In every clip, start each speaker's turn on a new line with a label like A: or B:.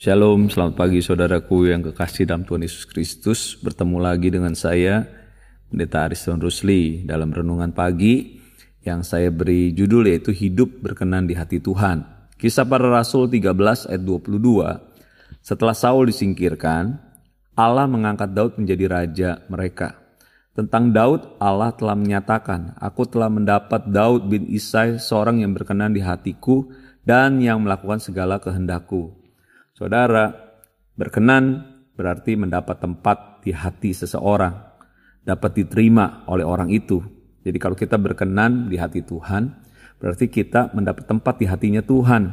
A: Shalom, selamat pagi saudaraku yang kekasih dalam Tuhan Yesus Kristus. Bertemu lagi dengan saya, Pendeta Ariston Rusli, dalam renungan pagi yang saya beri judul yaitu Hidup Berkenan di Hati Tuhan. Kisah para Rasul 13 ayat 22, setelah Saul disingkirkan, Allah mengangkat Daud menjadi raja mereka. Tentang Daud, Allah telah menyatakan, Aku telah mendapat Daud bin Isai, seorang yang berkenan di hatiku dan yang melakukan segala kehendakku Saudara, berkenan berarti mendapat tempat di hati seseorang, dapat diterima oleh orang itu. Jadi kalau kita berkenan di hati Tuhan, berarti kita mendapat tempat di hatinya Tuhan.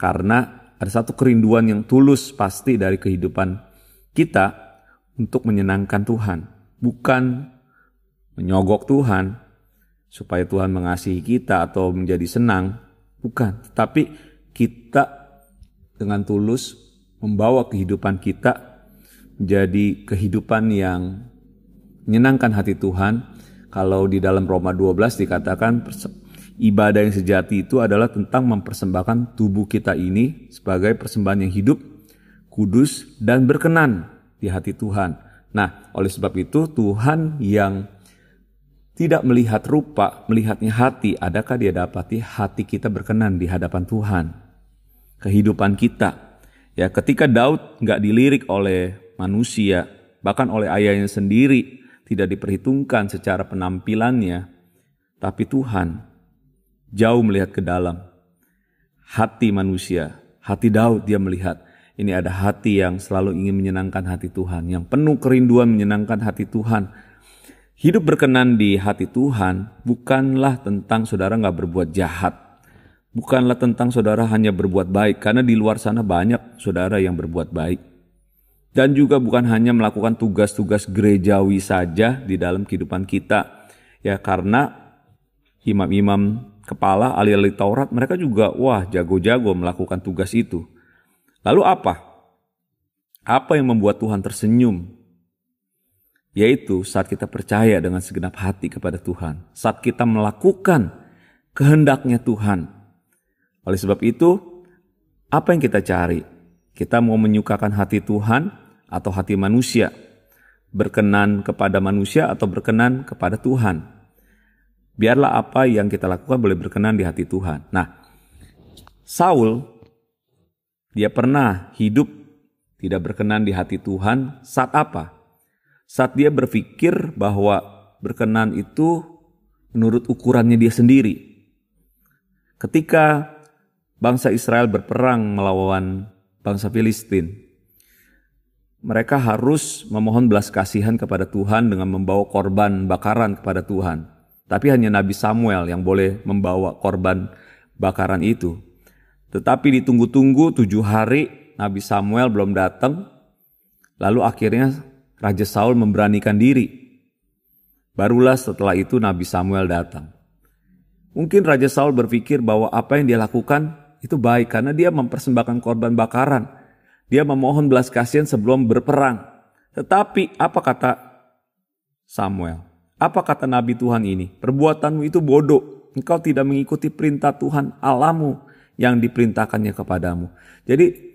A: Karena ada satu kerinduan yang tulus pasti dari kehidupan kita untuk menyenangkan Tuhan, bukan menyogok Tuhan supaya Tuhan mengasihi kita atau menjadi senang, bukan, tapi kita dengan tulus membawa kehidupan kita menjadi kehidupan yang menyenangkan hati Tuhan. Kalau di dalam Roma 12 dikatakan ibadah yang sejati itu adalah tentang mempersembahkan tubuh kita ini sebagai persembahan yang hidup, kudus, dan berkenan di hati Tuhan. Nah, oleh sebab itu Tuhan yang tidak melihat rupa, melihatnya hati, adakah dia dapati hati kita berkenan di hadapan Tuhan? Kehidupan kita. Ya, ketika Daud nggak dilirik oleh manusia, bahkan oleh ayahnya sendiri, tidak diperhitungkan secara penampilannya, tapi Tuhan jauh melihat ke dalam hati manusia, hati Daud dia melihat ini ada hati yang selalu ingin menyenangkan hati Tuhan, yang penuh kerinduan menyenangkan hati Tuhan. Hidup berkenan di hati Tuhan bukanlah tentang saudara nggak berbuat jahat, bukanlah tentang saudara hanya berbuat baik, karena di luar sana banyak saudara yang berbuat baik. Dan juga bukan hanya melakukan tugas-tugas gerejawi saja di dalam kehidupan kita. Ya karena imam-imam kepala ahli-ahli Taurat mereka juga wah jago-jago melakukan tugas itu. Lalu apa? Apa yang membuat Tuhan tersenyum? Yaitu saat kita percaya dengan segenap hati kepada Tuhan. Saat kita melakukan kehendaknya Tuhan oleh sebab itu, apa yang kita cari? Kita mau menyukakan hati Tuhan atau hati manusia? Berkenan kepada manusia atau berkenan kepada Tuhan? Biarlah apa yang kita lakukan boleh berkenan di hati Tuhan. Nah, Saul dia pernah hidup tidak berkenan di hati Tuhan saat apa? Saat dia berpikir bahwa berkenan itu menurut ukurannya dia sendiri. Ketika bangsa Israel berperang melawan bangsa Filistin, mereka harus memohon belas kasihan kepada Tuhan dengan membawa korban bakaran kepada Tuhan. Tapi hanya Nabi Samuel yang boleh membawa korban bakaran itu. Tetapi ditunggu-tunggu tujuh hari Nabi Samuel belum datang. Lalu akhirnya Raja Saul memberanikan diri. Barulah setelah itu Nabi Samuel datang. Mungkin Raja Saul berpikir bahwa apa yang dia lakukan itu baik karena dia mempersembahkan korban bakaran. Dia memohon belas kasihan sebelum berperang. Tetapi apa kata Samuel? Apa kata Nabi Tuhan ini? Perbuatanmu itu bodoh. Engkau tidak mengikuti perintah Tuhan Allahmu yang diperintahkannya kepadamu. Jadi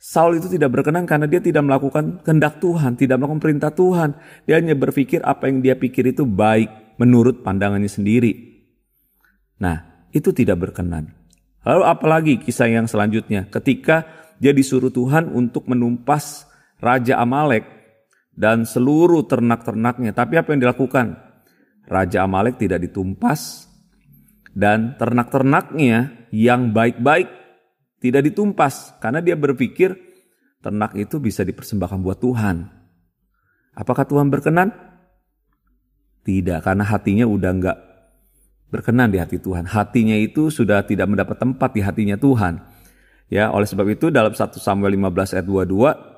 A: Saul itu tidak berkenan karena dia tidak melakukan kehendak Tuhan, tidak melakukan perintah Tuhan. Dia hanya berpikir apa yang dia pikir itu baik menurut pandangannya sendiri. Nah, itu tidak berkenan. Lalu apalagi kisah yang selanjutnya ketika dia disuruh Tuhan untuk menumpas Raja Amalek dan seluruh ternak-ternaknya. Tapi apa yang dilakukan? Raja Amalek tidak ditumpas dan ternak-ternaknya yang baik-baik tidak ditumpas karena dia berpikir ternak itu bisa dipersembahkan buat Tuhan. Apakah Tuhan berkenan? Tidak, karena hatinya udah nggak berkenan di hati Tuhan. Hatinya itu sudah tidak mendapat tempat di hatinya Tuhan. Ya, oleh sebab itu dalam 1 Samuel 15 ayat 22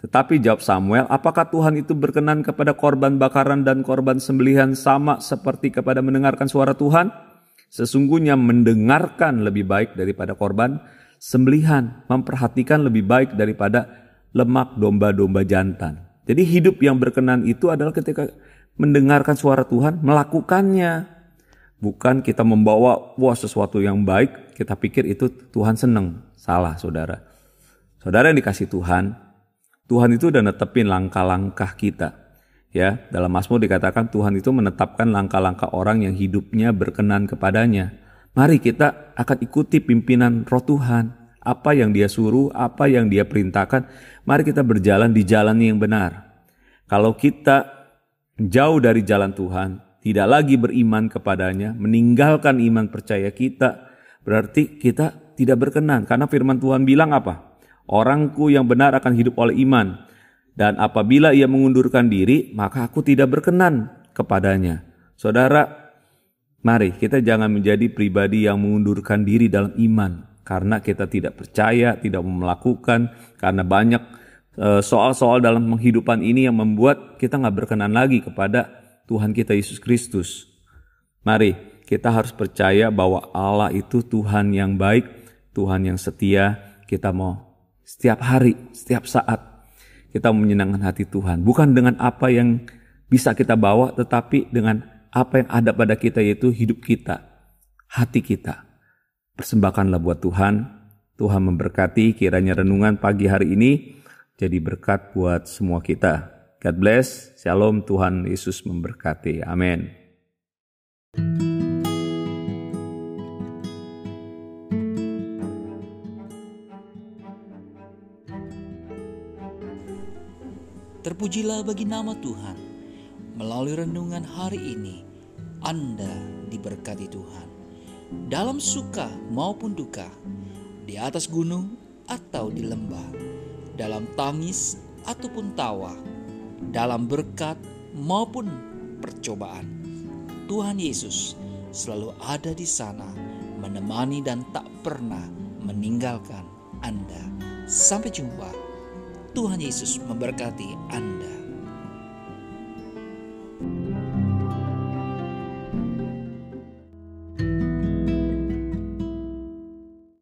A: Tetapi jawab Samuel, apakah Tuhan itu berkenan kepada korban bakaran dan korban sembelihan sama seperti kepada mendengarkan suara Tuhan? Sesungguhnya mendengarkan lebih baik daripada korban sembelihan, memperhatikan lebih baik daripada lemak domba-domba jantan. Jadi hidup yang berkenan itu adalah ketika mendengarkan suara Tuhan, melakukannya. Bukan kita membawa wah sesuatu yang baik, kita pikir itu Tuhan senang. Salah saudara. Saudara yang dikasih Tuhan, Tuhan itu udah netepin langkah-langkah kita. Ya, dalam Mazmur dikatakan Tuhan itu menetapkan langkah-langkah orang yang hidupnya berkenan kepadanya. Mari kita akan ikuti pimpinan roh Tuhan. Apa yang dia suruh, apa yang dia perintahkan, mari kita berjalan di jalan yang benar. Kalau kita jauh dari jalan Tuhan, tidak lagi beriman kepadanya, meninggalkan iman percaya kita, berarti kita tidak berkenan. Karena firman Tuhan bilang apa? Orangku yang benar akan hidup oleh iman. Dan apabila ia mengundurkan diri, maka aku tidak berkenan kepadanya. Saudara, mari kita jangan menjadi pribadi yang mengundurkan diri dalam iman. Karena kita tidak percaya, tidak melakukan, karena banyak e, soal-soal dalam kehidupan ini yang membuat kita nggak berkenan lagi kepada Tuhan kita Yesus Kristus. Mari kita harus percaya bahwa Allah itu Tuhan yang baik, Tuhan yang setia. Kita mau setiap hari, setiap saat kita menyenangkan hati Tuhan. Bukan dengan apa yang bisa kita bawa, tetapi dengan apa yang ada pada kita yaitu hidup kita, hati kita. Persembahkanlah buat Tuhan. Tuhan memberkati kiranya renungan pagi hari ini jadi berkat buat semua kita. God bless. Shalom. Tuhan Yesus memberkati. Amin.
B: Terpujilah bagi nama Tuhan. Melalui renungan hari ini, Anda diberkati Tuhan. Dalam suka maupun duka, di atas gunung atau di lembah, dalam tangis ataupun tawa, dalam berkat maupun percobaan. Tuhan Yesus selalu ada di sana, menemani dan tak pernah meninggalkan Anda. Sampai jumpa. Tuhan Yesus memberkati Anda.